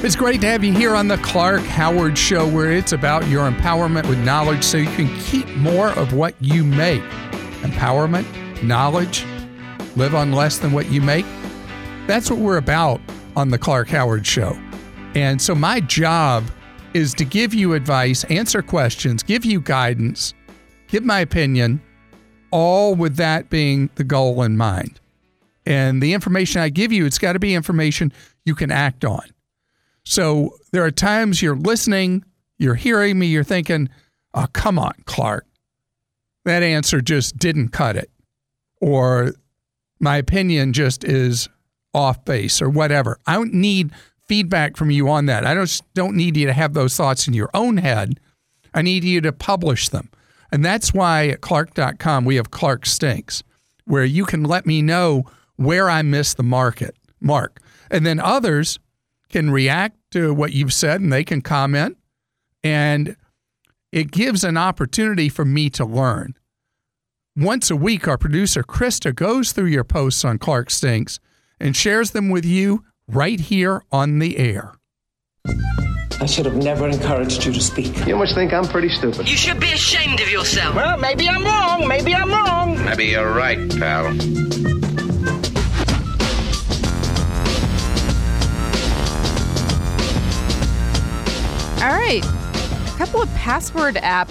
It's great to have you here on the Clark Howard Show, where it's about your empowerment with knowledge so you can keep more of what you make. Empowerment, knowledge, live on less than what you make. That's what we're about on the Clark Howard Show. And so, my job is to give you advice, answer questions, give you guidance, give my opinion, all with that being the goal in mind. And the information I give you, it's got to be information you can act on. So there are times you're listening, you're hearing me, you're thinking, oh, come on, Clark. That answer just didn't cut it. Or my opinion just is off base or whatever. I don't need feedback from you on that. I don't, don't need you to have those thoughts in your own head. I need you to publish them. And that's why at Clark.com we have Clark Stinks, where you can let me know where I missed the market mark. And then others can react to what you've said and they can comment. And it gives an opportunity for me to learn. Once a week, our producer, Christa, goes through your posts on Clark Stinks and shares them with you right here on the air. I should have never encouraged you to speak. You must think I'm pretty stupid. You should be ashamed of yourself. Well, maybe I'm wrong. Maybe I'm wrong. Maybe you're right, pal. All right. A couple of password app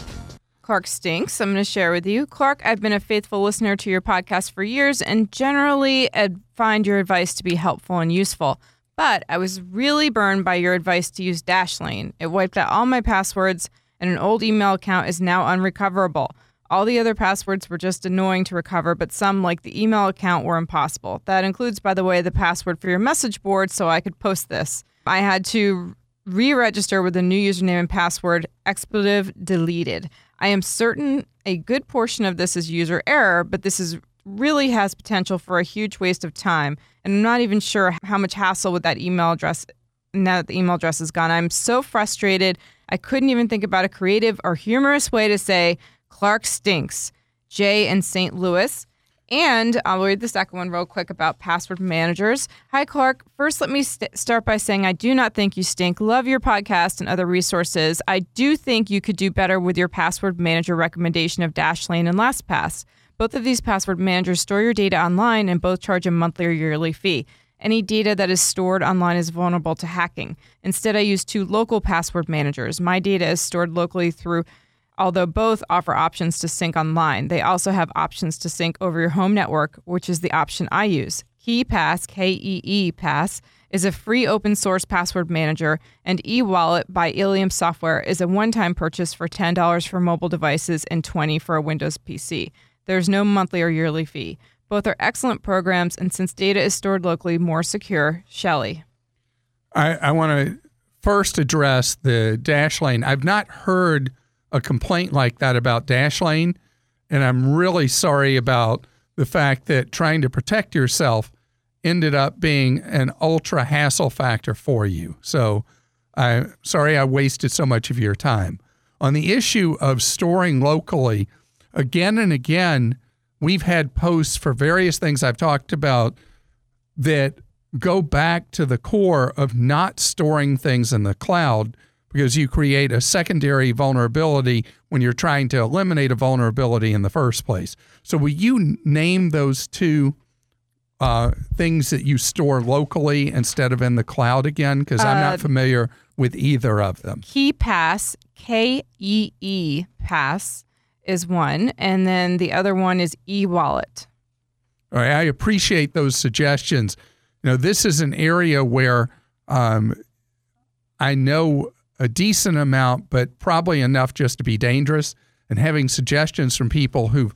Clark stinks. I'm going to share with you. Clark, I've been a faithful listener to your podcast for years and generally find your advice to be helpful and useful. But I was really burned by your advice to use Dashlane. It wiped out all my passwords, and an old email account is now unrecoverable. All the other passwords were just annoying to recover, but some, like the email account, were impossible. That includes, by the way, the password for your message board so I could post this. I had to re register with a new username and password, expletive deleted. I am certain a good portion of this is user error, but this is really has potential for a huge waste of time. And I'm not even sure how much hassle with that email address now that the email address is gone. I'm so frustrated. I couldn't even think about a creative or humorous way to say Clark stinks. Jay in St. Louis. And I'll read the second one real quick about password managers. Hi, Clark. First, let me st- start by saying I do not think you stink. Love your podcast and other resources. I do think you could do better with your password manager recommendation of Dashlane and LastPass. Both of these password managers store your data online and both charge a monthly or yearly fee. Any data that is stored online is vulnerable to hacking. Instead, I use two local password managers. My data is stored locally through Although both offer options to sync online, they also have options to sync over your home network, which is the option I use. KeePass, K E E Pass, is a free open source password manager, and eWallet by Ilium Software is a one time purchase for $10 for mobile devices and 20 for a Windows PC. There's no monthly or yearly fee. Both are excellent programs, and since data is stored locally, more secure. Shelly. I, I want to first address the Dashlane. I've not heard a complaint like that about Dashlane, and I'm really sorry about the fact that trying to protect yourself ended up being an ultra hassle factor for you. So I'm sorry I wasted so much of your time. On the issue of storing locally, again and again, we've had posts for various things I've talked about that go back to the core of not storing things in the cloud because you create a secondary vulnerability when you're trying to eliminate a vulnerability in the first place. So, will you name those two uh, things that you store locally instead of in the cloud again? Because I'm not uh, familiar with either of them. KeePass, K E E Pass, is one, and then the other one is eWallet. All right, I appreciate those suggestions. You know, this is an area where um, I know a decent amount, but probably enough just to be dangerous. And having suggestions from people who've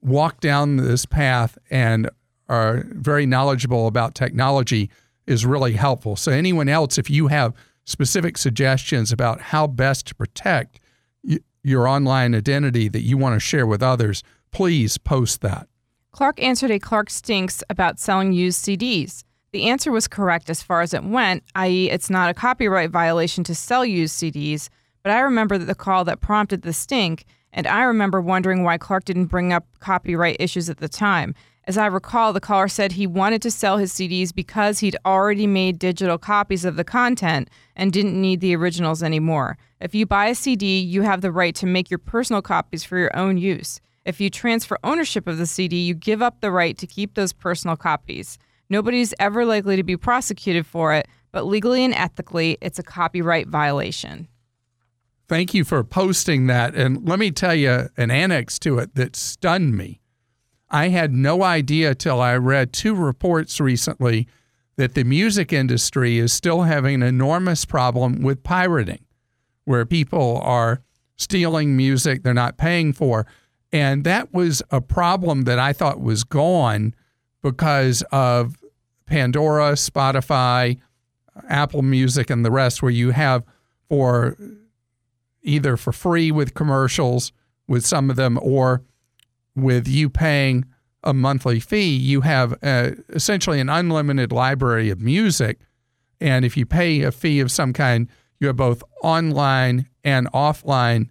walked down this path and are very knowledgeable about technology is really helpful. So, anyone else, if you have specific suggestions about how best to protect your online identity that you want to share with others, please post that. Clark answered a Clark Stinks about selling used CDs. The answer was correct as far as it went, i.e., it's not a copyright violation to sell used CDs, but I remember the call that prompted the stink, and I remember wondering why Clark didn't bring up copyright issues at the time. As I recall, the caller said he wanted to sell his CDs because he'd already made digital copies of the content and didn't need the originals anymore. If you buy a CD, you have the right to make your personal copies for your own use. If you transfer ownership of the CD, you give up the right to keep those personal copies. Nobody's ever likely to be prosecuted for it, but legally and ethically, it's a copyright violation. Thank you for posting that. And let me tell you an annex to it that stunned me. I had no idea till I read two reports recently that the music industry is still having an enormous problem with pirating, where people are stealing music they're not paying for. And that was a problem that I thought was gone because of Pandora, Spotify, Apple Music, and the rest, where you have for either for free with commercials with some of them or with you paying a monthly fee, you have uh, essentially an unlimited library of music. And if you pay a fee of some kind, you have both online and offline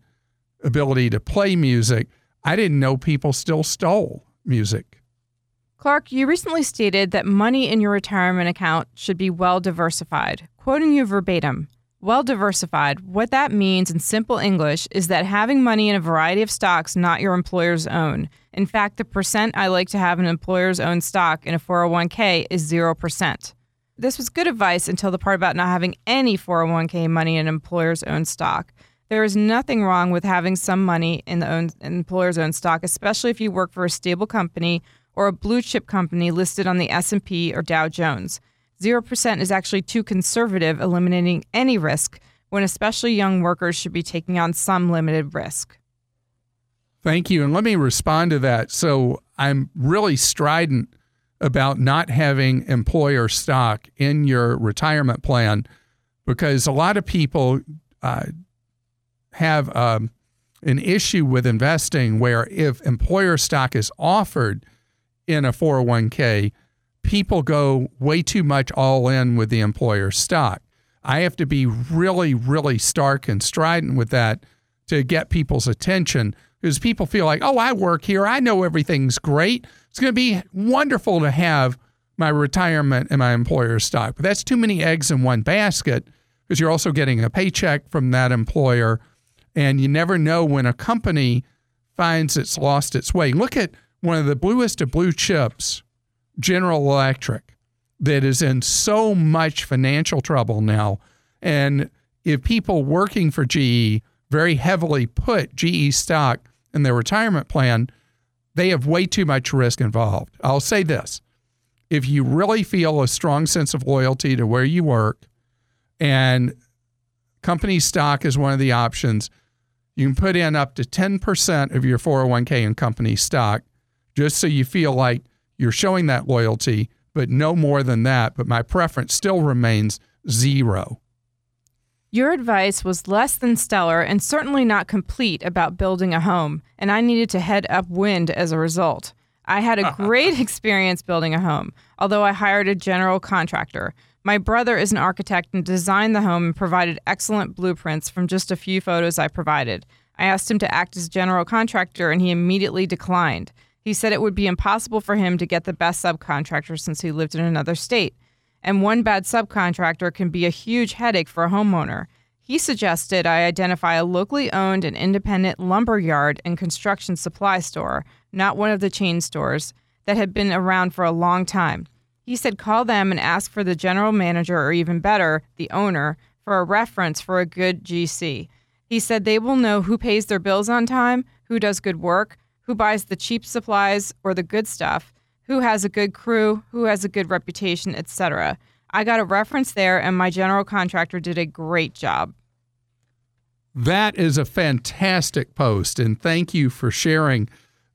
ability to play music. I didn't know people still stole music. Clark, you recently stated that money in your retirement account should be well diversified. Quoting you verbatim, well diversified, what that means in simple English is that having money in a variety of stocks not your employer's own. In fact, the percent I like to have an employer's own stock in a 401k is 0%. This was good advice until the part about not having any 401k money in an employer's own stock. There is nothing wrong with having some money in the own, employer's own stock, especially if you work for a stable company or a blue chip company listed on the S&P or Dow Jones. 0% is actually too conservative, eliminating any risk when especially young workers should be taking on some limited risk. Thank you. And let me respond to that. So I'm really strident about not having employer stock in your retirement plan because a lot of people uh, have um, an issue with investing where if employer stock is offered in a 401k, people go way too much all in with the employer stock. I have to be really, really stark and strident with that to get people's attention because people feel like, oh, I work here. I know everything's great. It's going to be wonderful to have my retirement and my employer stock. But that's too many eggs in one basket because you're also getting a paycheck from that employer. And you never know when a company finds it's lost its way. Look at one of the bluest of blue chips General Electric that is in so much financial trouble now. And if people working for GE very heavily put GE stock in their retirement plan, they have way too much risk involved. I'll say this if you really feel a strong sense of loyalty to where you work and company stock is one of the options, you can put in up to 10% of your 401k in company stock just so you feel like you're showing that loyalty, but no more than that. But my preference still remains zero. Your advice was less than stellar and certainly not complete about building a home, and I needed to head upwind as a result. I had a great experience building a home, although I hired a general contractor. My brother is an architect and designed the home and provided excellent blueprints from just a few photos I provided. I asked him to act as general contractor, and he immediately declined. He said it would be impossible for him to get the best subcontractor since he lived in another state. And one bad subcontractor can be a huge headache for a homeowner. He suggested I identify a locally owned and independent lumber yard and construction supply store, not one of the chain stores, that had been around for a long time. He said call them and ask for the general manager, or even better, the owner, for a reference for a good GC. He said they will know who pays their bills on time, who does good work, who buys the cheap supplies or the good stuff, who has a good crew, who has a good reputation, etc. I got a reference there, and my general contractor did a great job. That is a fantastic post, and thank you for sharing.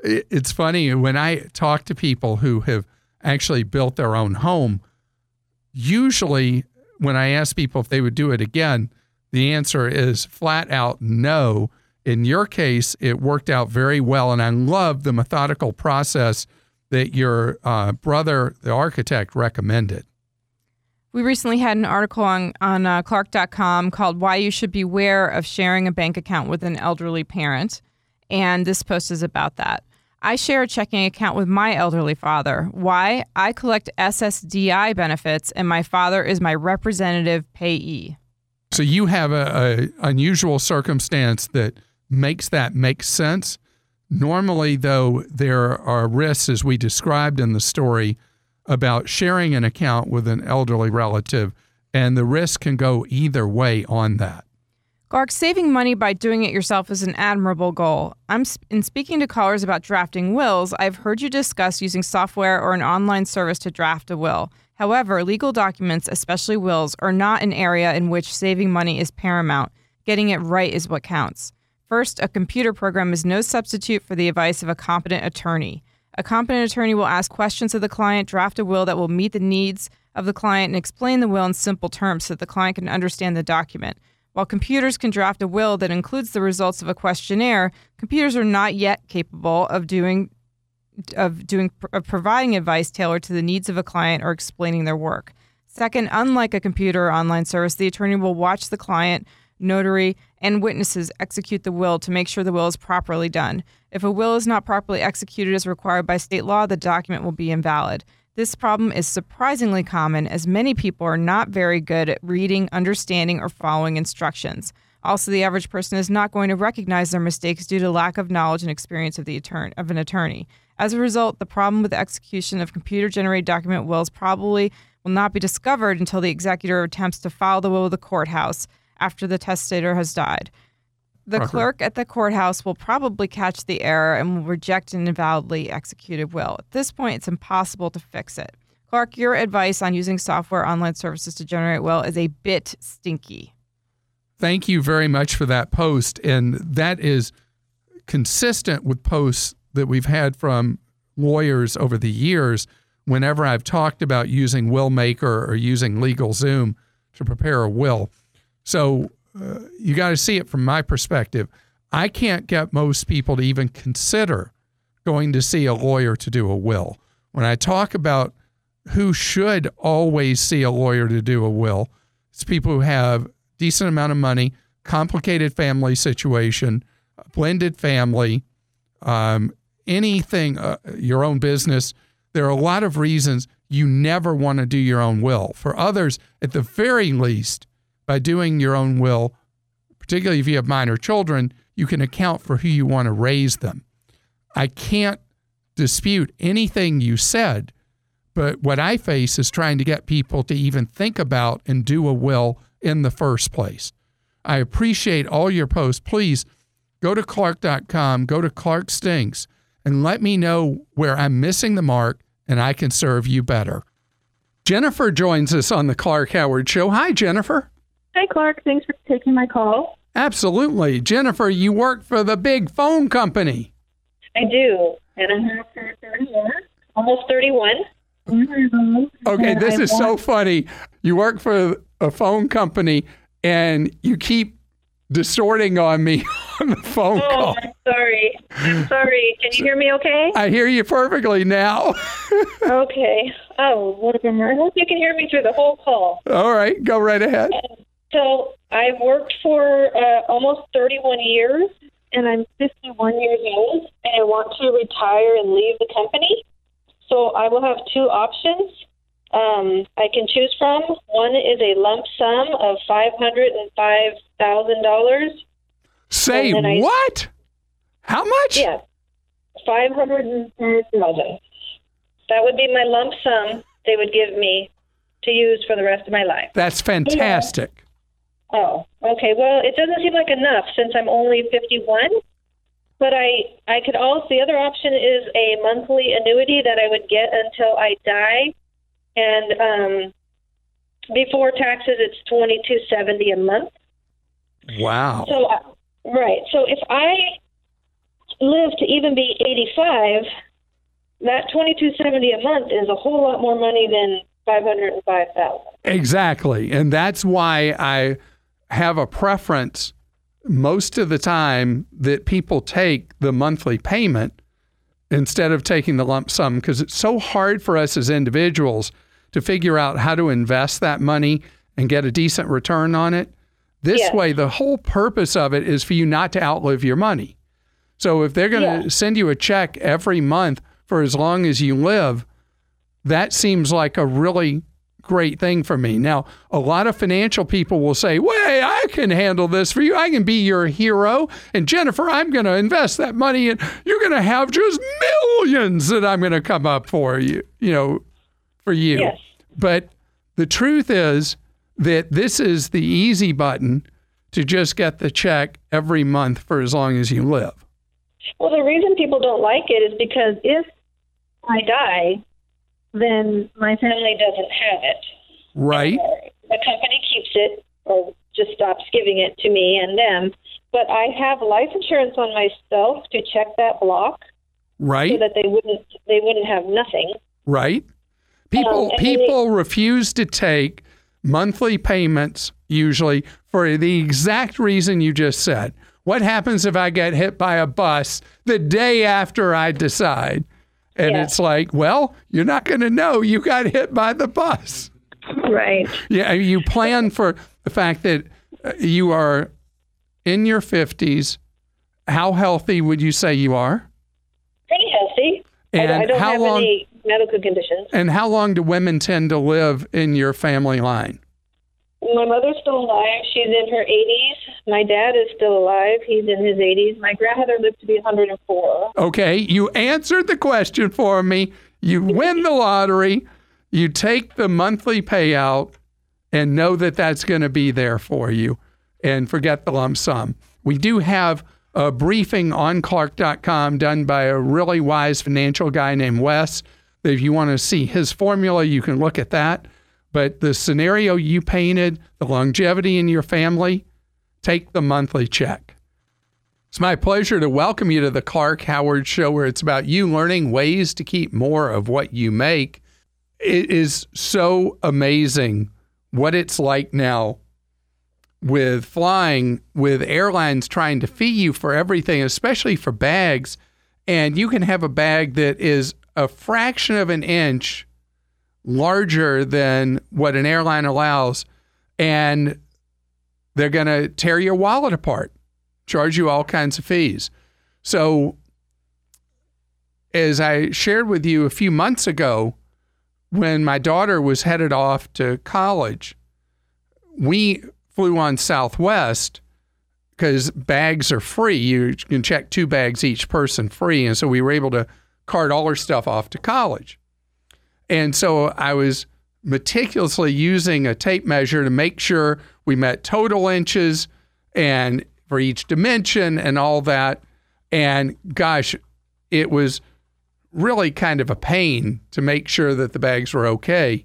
It's funny when I talk to people who have actually built their own home. Usually, when I ask people if they would do it again, the answer is flat out no. In your case, it worked out very well. And I love the methodical process that your uh, brother, the architect, recommended. We recently had an article on, on uh, Clark.com called Why You Should Beware of Sharing a Bank Account with an Elderly Parent. And this post is about that. I share a checking account with my elderly father. Why? I collect SSDI benefits, and my father is my representative payee. So you have a, a unusual circumstance that makes that make sense. Normally, though, there are risks, as we described in the story, about sharing an account with an elderly relative, and the risk can go either way on that. Clark, saving money by doing it yourself is an admirable goal. I'm in speaking to callers about drafting wills. I've heard you discuss using software or an online service to draft a will. However, legal documents, especially wills, are not an area in which saving money is paramount. Getting it right is what counts. First, a computer program is no substitute for the advice of a competent attorney. A competent attorney will ask questions of the client, draft a will that will meet the needs of the client, and explain the will in simple terms so that the client can understand the document. While computers can draft a will that includes the results of a questionnaire, computers are not yet capable of doing of doing of providing advice tailored to the needs of a client or explaining their work. Second, unlike a computer or online service, the attorney will watch the client, notary, and witnesses execute the will to make sure the will is properly done. If a will is not properly executed as required by state law, the document will be invalid. This problem is surprisingly common as many people are not very good at reading, understanding, or following instructions. Also, the average person is not going to recognize their mistakes due to lack of knowledge and experience of the attorney, of an attorney. As a result, the problem with the execution of computer-generated document wills probably will not be discovered until the executor attempts to file the will with the courthouse after the testator has died. The clerk at the courthouse will probably catch the error and will reject an invalidly executed will. At this point, it's impossible to fix it. Clark, your advice on using software online services to generate will is a bit stinky. Thank you very much for that post. And that is consistent with posts that we've had from lawyers over the years whenever I've talked about using Willmaker or using LegalZoom to prepare a will. So uh, you got to see it from my perspective. I can't get most people to even consider going to see a lawyer to do a will. When I talk about who should always see a lawyer to do a will, it's people who have decent amount of money, complicated family situation, blended family, um, anything, uh, your own business. There are a lot of reasons you never want to do your own will. For others, at the very least, by doing your own will, particularly if you have minor children, you can account for who you want to raise them. I can't dispute anything you said, but what I face is trying to get people to even think about and do a will in the first place. I appreciate all your posts. Please go to clark.com, go to Clark Stinks, and let me know where I'm missing the mark and I can serve you better. Jennifer joins us on the Clark Howard Show. Hi, Jennifer. Hi, Clark. Thanks for taking my call. Absolutely. Jennifer, you work for the big phone company. I do, and I have for 30 years, almost 31. Mm-hmm. Okay, And this I is so funny. You work for a phone company and you keep distorting on me on the phone Oh, call. I'm sorry. I'm sorry. Can you hear me okay? I hear you perfectly now. Okay. Oh, what a bummer. I hope you can hear me through the whole call. All right, go right ahead. Um, So I've worked for uh, almost 31 years, and I'm 51 years old, and I want to retire and leave the company. So I will have two options um, I can choose from. One is a lump sum of $505,000. Say I- what? How much? Yeah, 505000 That would be my lump sum they would give me to use for the rest of my life. That's fantastic. Oh, okay. Well, it doesn't seem like enough since I'm only 51. But I, I could also the other option is a monthly annuity that I would get until I die, and um, before taxes, it's 2270 a month. Wow. So, uh, right. So if I live to even be 85, that twenty two seventy a month is a whole lot more money than five hundred and five thousand. Exactly. And that's why I have a preference most of the time that people take the monthly payment instead of taking the lump sum because it's so hard for us as individuals to figure out how to invest that money and get a decent return on it. This way, the whole purpose of it is for you not to outlive your money. So if they're going to Yeah. send you a check every month for as long as you live, that seems like a really great thing for me. Now, a lot of financial people will say, Wait, I can handle this for you. I can be your hero. And Jennifer, I'm going to invest that money and you're going to have just millions that I'm going to come up for you, you know, for you. Yes. But the truth is that this is the easy button to just get the check every month for as long as you live. Well, the reason people don't like it is because if I die, then my family doesn't have it. Right? The company keeps it or just stops giving it to me and them. But I have life insurance on myself to check that block so Right? that they wouldn't they wouldn't have nothing. right? People Um, people refuse to take monthly payments usually for the exact reason you just said. What happens if I get hit by a bus the day after I decide? And Yeah. it's like, well, you're not going to know you got hit by the bus. Right. Yeah, you plan for the fact that uh, you are in your 50s. How healthy would you say you are? Pretty healthy. I- And I, don't how have long any medical conditions. and how long do women tend to live in your family line? My mother's still alive. She's in her 80s. My dad is still alive. He's in his 80s. My grandmother lived to be 104. Okay, you answered the question for me. You win the lottery, you take the monthly payout, and know that that's going to be there for you, and forget the lump sum. We do have a briefing on Clark.com done by a really wise financial guy named Wes. If you want to see his formula, you can look at that. But the scenario you painted, the longevity in your family, take the monthly check. It's my pleasure to welcome you to the Clark Howard Show, where it's about you learning ways to keep more of what you make. It is so amazing what it's like now with flying, with airlines trying to fee you for everything, especially for bags. And you can have a bag that is a fraction of an inch larger than what an airline allows, and they're going to tear your wallet apart charge you all kinds of fees. So, as I shared with you a few months ago, when my daughter was headed off to college, we flew on Southwest because bags are free. You can check two bags each person free. And so we were able to cart all her stuff off to college. And so I was meticulously using a tape measure to make sure we met total inches and for each dimension and all that. And gosh, it was really kind of a pain to make sure that the bags were okay.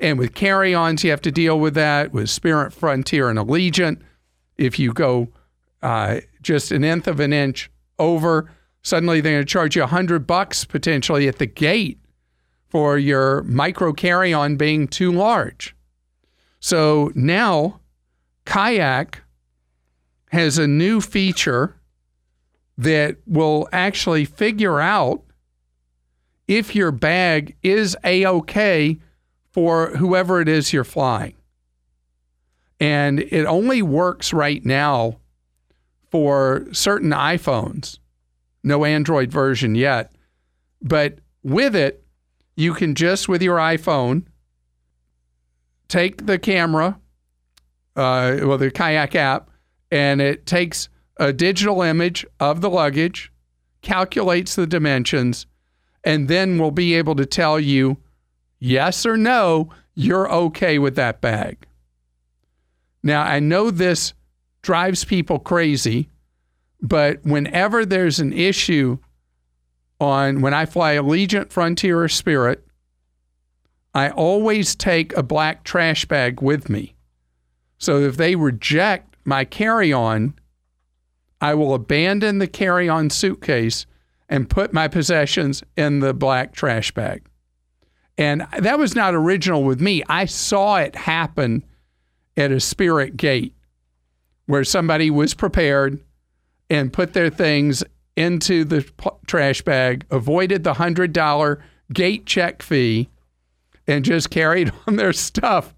And with carry ons, you have to deal with that. With Spirit, Frontier, and Allegiant, if you go uh, just an nth of an inch over, suddenly they're going to charge you a hundred bucks potentially at the gate for your micro carry on being too large. So now, Kayak has a new feature that will actually figure out if your bag is a okay for whoever it is you're flying. And it only works right now for certain iPhones, no Android version yet. But with it, you can just with your iPhone take the camera, uh, well, the kayak app, and it takes a digital image of the luggage, calculates the dimensions, and then we'll be able to tell you yes or no, you're okay with that bag. Now, I know this drives people crazy, but whenever there's an issue on when I fly Allegiant, Frontier, or Spirit, I always take a black trash bag with me. So if they reject my carry on, I will abandon the carry on suitcase and put my possessions in the black trash bag. And that was not original with me. I saw it happen at a spirit gate where somebody was prepared and put their things into the p- trash bag, avoided the $100 gate check fee, and just carried on their stuff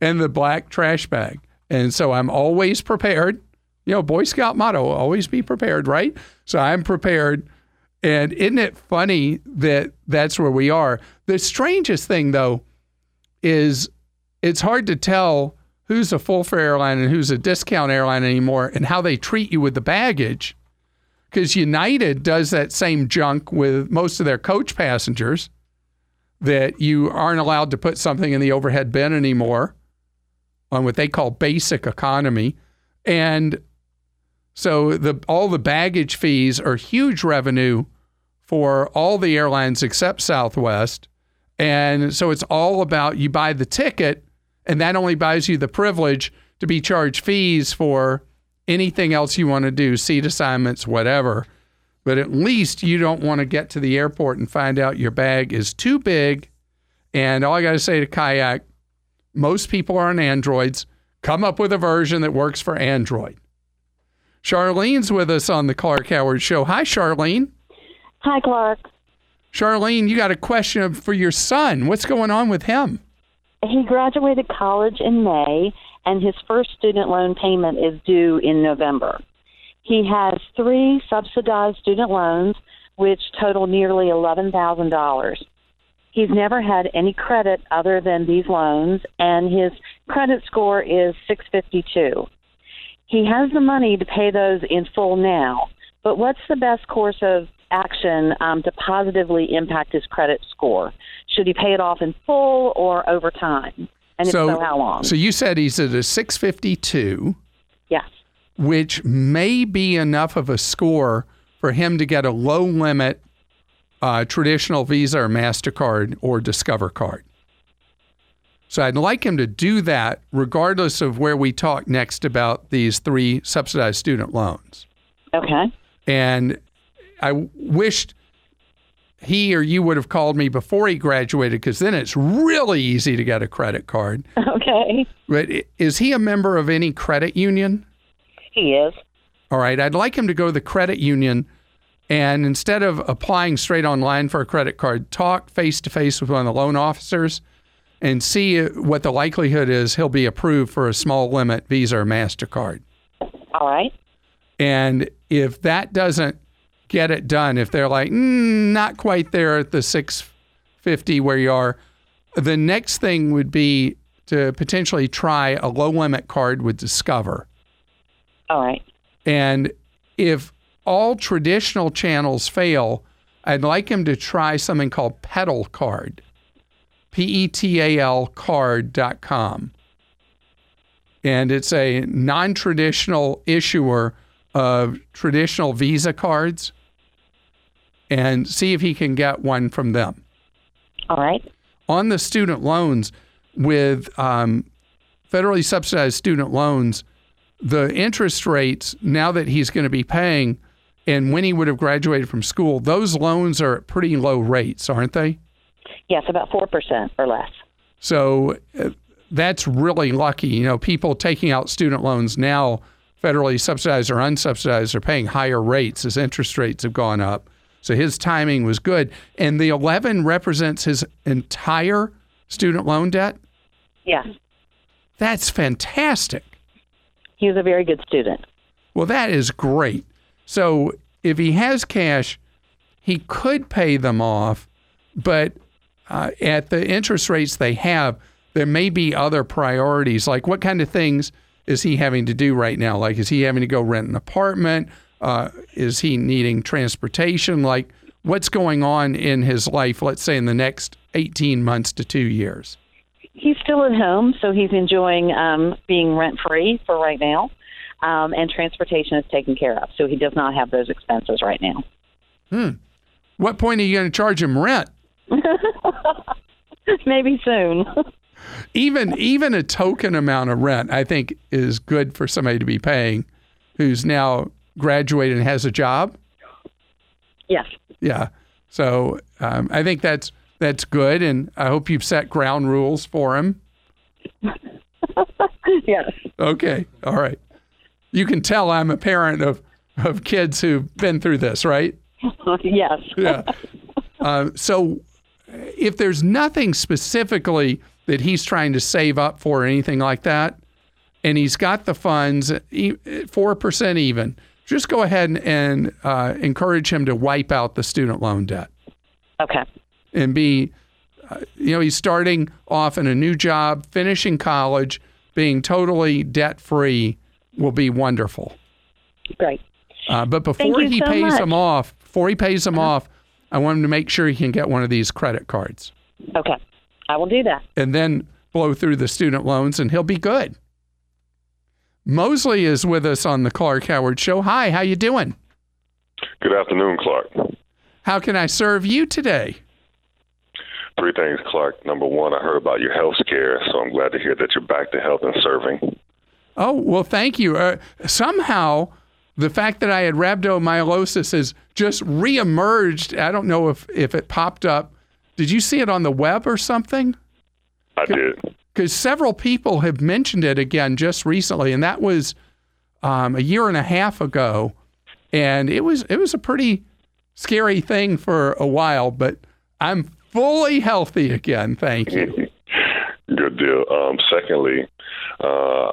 in the black trash bag. And so I'm always prepared. You know, Boy Scout motto always be prepared, right? So I'm prepared. And isn't it funny that that's where we are? The strangest thing, though, is it's hard to tell who's a full fare airline and who's a discount airline anymore and how they treat you with the baggage. Because United does that same junk with most of their coach passengers that you aren't allowed to put something in the overhead bin anymore on what they call basic economy. And so the all the baggage fees are huge revenue for all the airlines except Southwest. And so it's all about you buy the ticket and that only buys you the privilege to be charged fees for anything else you want to do, seat assignments, whatever. But at least you don't want to get to the airport and find out your bag is too big. And all I got to say to Kayak, most people are on Androids. Come up with a version that works for Android. Charlene's with us on the Clark Howard Show. Hi, Charlene. Hi, Clark. Charlene, you got a question for your son. What's going on with him? He graduated college in May, and his first student loan payment is due in November. He has three subsidized student loans, which total nearly $11,000. He's never had any credit other than these loans, and his credit score is 652. He has the money to pay those in full now, but what's the best course of action um, to positively impact his credit score? Should he pay it off in full or over time? And if so, how long? So you said he's at a 652. Yes. Which may be enough of a score for him to get a low limit uh, traditional Visa or MasterCard or Discover card. So I'd like him to do that regardless of where we talk next about these three subsidized student loans. Okay. And I wished he or you would have called me before he graduated because then it's really easy to get a credit card. Okay. But is he a member of any credit union? He is. All right. I'd like him to go to the credit union and instead of applying straight online for a credit card, talk face to face with one of the loan officers and see what the likelihood is he'll be approved for a small limit Visa or MasterCard. All right. And if that doesn't get it done, if they're like, mm, not quite there at the 650 where you are, the next thing would be to potentially try a low limit card with Discover. All right. And if all traditional channels fail, I'd like him to try something called Petal Card. P E T A L card.com. And it's a non traditional issuer of traditional Visa cards and see if he can get one from them. All right. On the student loans, with um, federally subsidized student loans, the interest rates now that he's going to be paying and when he would have graduated from school, those loans are at pretty low rates, aren't they? Yes, about 4% or less. So uh, that's really lucky. You know, people taking out student loans now, federally subsidized or unsubsidized, are paying higher rates as interest rates have gone up. So his timing was good. And the 11 represents his entire student loan debt? Yes. That's fantastic. He was a very good student. Well, that is great. So if he has cash, he could pay them off, but uh, at the interest rates they have, there may be other priorities. Like what kind of things is he having to do right now? Like, is he having to go rent an apartment? Uh, is he needing transportation? Like, what's going on in his life, let's say in the next 18 months to two years? He's still at home, so he's enjoying um, being rent free for right now um, and transportation is taken care of. So he does not have those expenses right now. Hmm. What point are you going to charge him rent? Maybe soon. even even a token amount of rent, I think, is good for somebody to be paying who's now graduated and has a job. Yes. Yeah. So um, I think that's that's good, and I hope you've set ground rules for him. yes. Okay. All right. You can tell I'm a parent of of kids who've been through this, right? yes. Yeah. Uh, so if there's nothing specifically that he's trying to save up for or anything like that, and he's got the funds, four percent even, just go ahead and, and uh, encourage him to wipe out the student loan debt. Okay. And be, uh, you know, he's starting off in a new job, finishing college, being totally debt free will be wonderful. Great. Uh, but before he so pays much. them off, before he pays them off, I want him to make sure he can get one of these credit cards Okay. I will do that. and then blow through the student loans and he'll be good. Mosley is with us on the Clark Howard Show. Hi, how you doing? Good afternoon, Clark. How can I serve you today? Three things, Clark. Number one, I heard about your health scare, so I'm glad to hear that you're back to health and serving. Oh, well, thank you. Uh, somehow, the fact that I had rhabdomyolysis has just reemerged. I don't know if, if it popped up. Did you see it on the web or something? I did. Because several people have mentioned it again just recently, and that was um, a year and a half ago, and it was it was a pretty scary thing for a while. But I'm fully healthy again. Thank you. Good deal. Um, secondly, uh,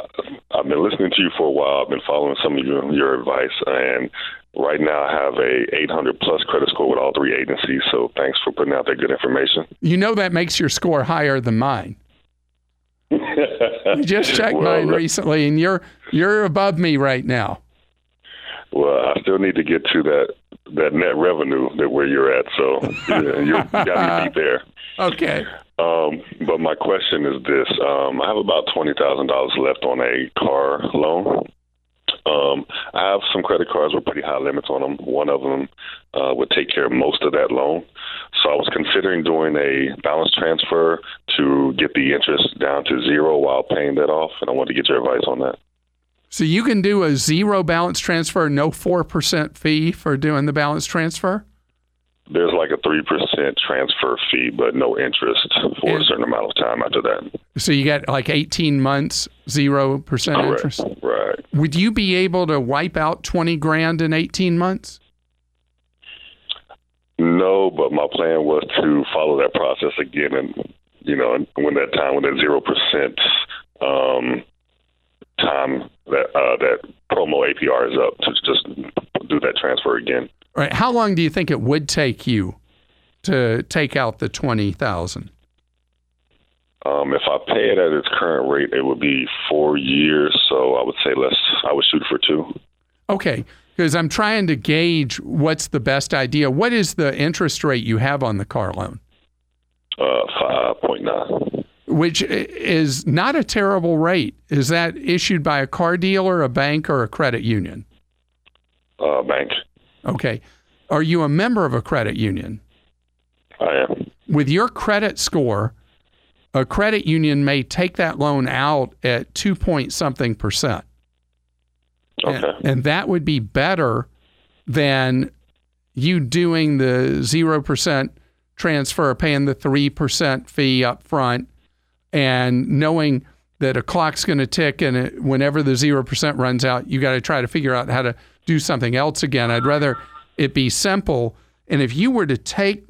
I've been listening to you for a while. I've been following some of your, your advice, and right now I have a 800 plus credit score with all three agencies. So thanks for putting out that good information. You know that makes your score higher than mine. I just checked Well, mine recently, and you're you're above me right now. Well, I still need to get to that that net revenue that where you're at. So yeah, you got me beat there. Okay. Um, but my question is this: um, I have about twenty thousand dollars left on a car loan. Um, I have some credit cards with pretty high limits on them. One of them uh, would take care of most of that loan. So I was considering doing a balance transfer to get the interest down to zero while paying that off, and I wanted to get your advice on that. So you can do a zero balance transfer, no four percent fee for doing the balance transfer. There's like a three percent transfer fee, but no interest for a certain amount of time after that. So you get like eighteen months, zero percent Correct. interest. Right. Would you be able to wipe out twenty grand in eighteen months? No, but my plan was to follow that process again, and you know, when that time, when that zero percent um, time that uh, that promo APR is up, to just do that transfer again. All right. How long do you think it would take you to take out the twenty thousand? Um, if I pay it at its current rate, it would be four years. So I would say let's. I would shoot for two. Okay, because I'm trying to gauge what's the best idea. What is the interest rate you have on the car loan? Uh, five point nine. Which is not a terrible rate. Is that issued by a car dealer, a bank, or a credit union? Uh, bank. Okay. Are you a member of a credit union? I am. With your credit score, a credit union may take that loan out at two point something percent. Okay. And, and that would be better than you doing the 0% transfer, paying the 3% fee up front, and knowing that a clock's going to tick and it, whenever the 0% runs out, you got to try to figure out how to do something else again. I'd rather it be simple. And if you were to take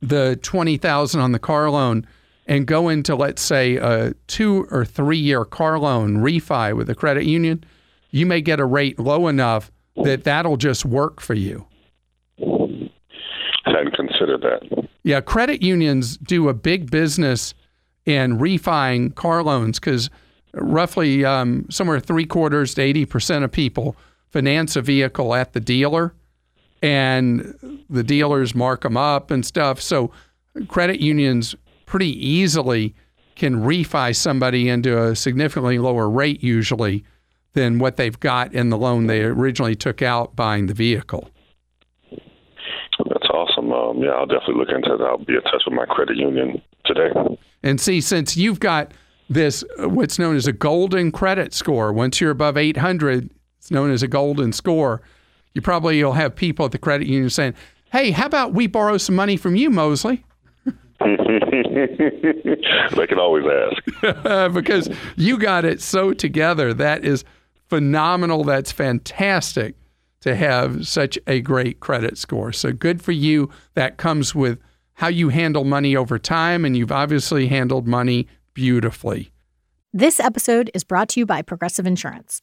the 20,000 on the car loan and go into let's say a 2 or 3 year car loan refi with a credit union, you may get a rate low enough that that'll just work for you. Hadn't considered that. Yeah, credit unions do a big business in refining car loans because roughly um, somewhere three quarters to 80% of people finance a vehicle at the dealer and the dealers mark them up and stuff. So credit unions pretty easily can refi somebody into a significantly lower rate usually than what they've got in the loan they originally took out buying the vehicle. That's awesome. Um, yeah, I'll definitely look into that. I'll be in touch with my credit union today. And see, since you've got this, uh, what's known as a golden credit score, once you're above 800, it's known as a golden score. you probably will have people at the credit union saying, "Hey, how about we borrow some money from you, Mosley?" they can always ask. because you got it so together. That is phenomenal. That's fantastic to have such a great credit score. So good for you. That comes with how you handle money over time, and you've obviously handled money beautifully. This episode is brought to you by Progressive Insurance.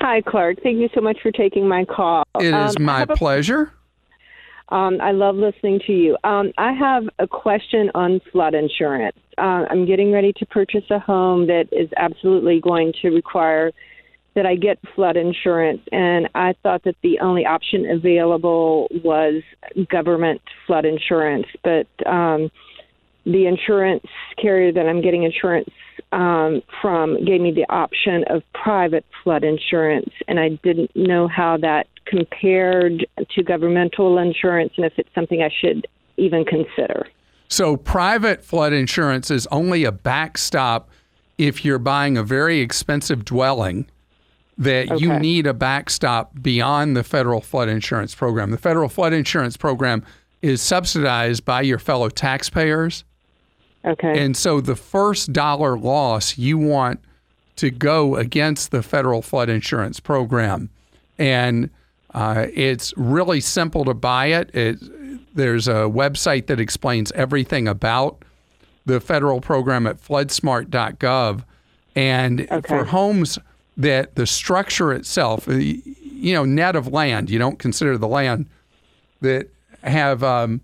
Hi, Clark. Thank you so much for taking my call. It is um, my a, pleasure. Um, I love listening to you. Um, I have a question on flood insurance. Uh, I'm getting ready to purchase a home that is absolutely going to require that I get flood insurance, and I thought that the only option available was government flood insurance. But um, the insurance carrier that I'm getting insurance um, from gave me the option of private flood insurance, and I didn't know how that compared to governmental insurance and if it's something I should even consider. So, private flood insurance is only a backstop if you're buying a very expensive dwelling that okay. you need a backstop beyond the federal flood insurance program. The federal flood insurance program is subsidized by your fellow taxpayers. Okay. And so the first dollar loss you want to go against the federal flood insurance program. And uh, it's really simple to buy it. it. There's a website that explains everything about the federal program at floodsmart.gov. And okay. for homes that the structure itself, you know, net of land, you don't consider the land, that have um,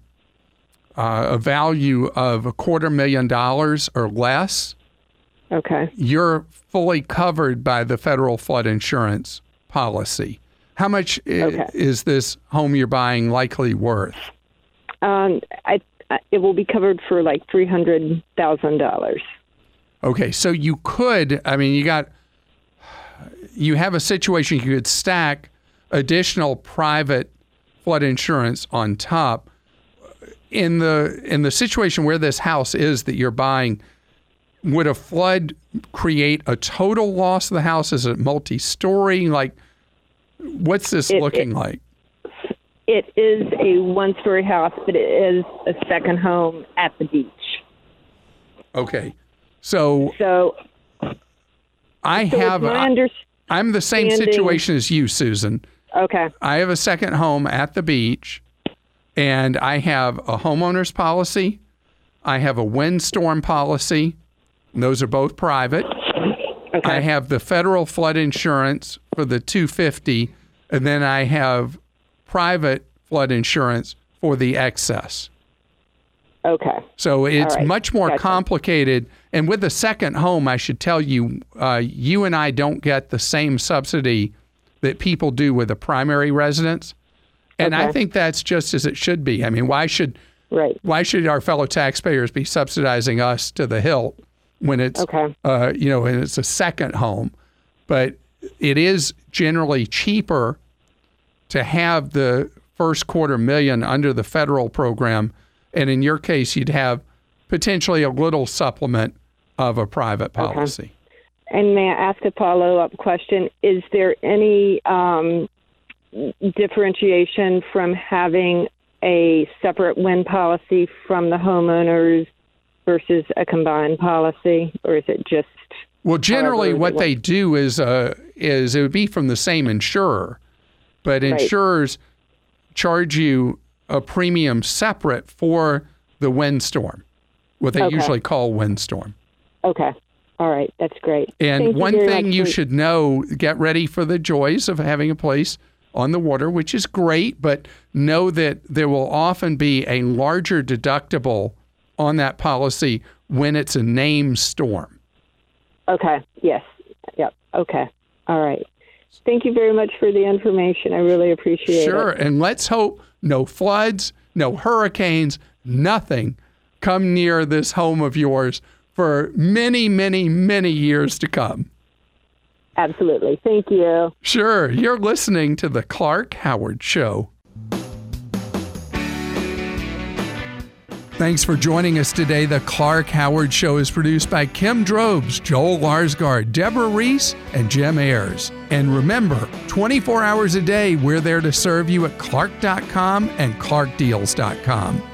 uh, a value of a quarter million dollars or less, okay, you're fully covered by the federal flood insurance policy. How much okay. is this home you're buying likely worth? Um, I, it will be covered for like three hundred thousand dollars. Okay, so you could. I mean, you got you have a situation you could stack additional private flood insurance on top in the in the situation where this house is that you're buying, would a flood create a total loss of the house? Is it multi-story? Like, what's this it, looking it, like? It is a one-story house, but it is a second home at the beach. Okay, so so I so have. I, I'm the same situation as you, Susan. Okay. I have a second home at the beach and I have a homeowner's policy. I have a windstorm policy. Those are both private. Okay. I have the federal flood insurance for the 250, and then I have private flood insurance for the excess. Okay. So it's right. much more gotcha. complicated. And with the second home, I should tell you, uh, you and I don't get the same subsidy that people do with a primary residence. And okay. I think that's just as it should be. I mean, why should right. why should our fellow taxpayers be subsidizing us to the hilt when it's okay. uh, you know, when it's a second home? But it is generally cheaper to have the first quarter million under the federal program, and in your case, you'd have potentially a little supplement of a private policy. Okay. And may I ask a follow up question? Is there any um, differentiation from having a separate wind policy from the homeowners versus a combined policy, or is it just? Well, generally, what they do is uh, is it would be from the same insurer, but insurers charge you a premium separate for the windstorm, what they Okay. usually call windstorm. Okay. All right. That's great. And Thank one very thing much you should know get ready for the joys of having a place on the water, which is great, but know that there will often be a larger deductible on that policy when it's a named storm. Okay. Yes. Yep. Okay. All right. Thank you very much for the information. I really appreciate Sure. it. Sure. And let's hope no floods, no hurricanes, nothing come near this home of yours for many, many, many years to come. Absolutely. Thank you. Sure. You're listening to The Clark Howard Show. Thanks for joining us today. The Clark Howard Show is produced by Kim Drobes, Joel Larsgaard, Deborah Reese, and Jim Ayers. And remember, 24 hours a day, we're there to serve you at clark.com and clarkdeals.com.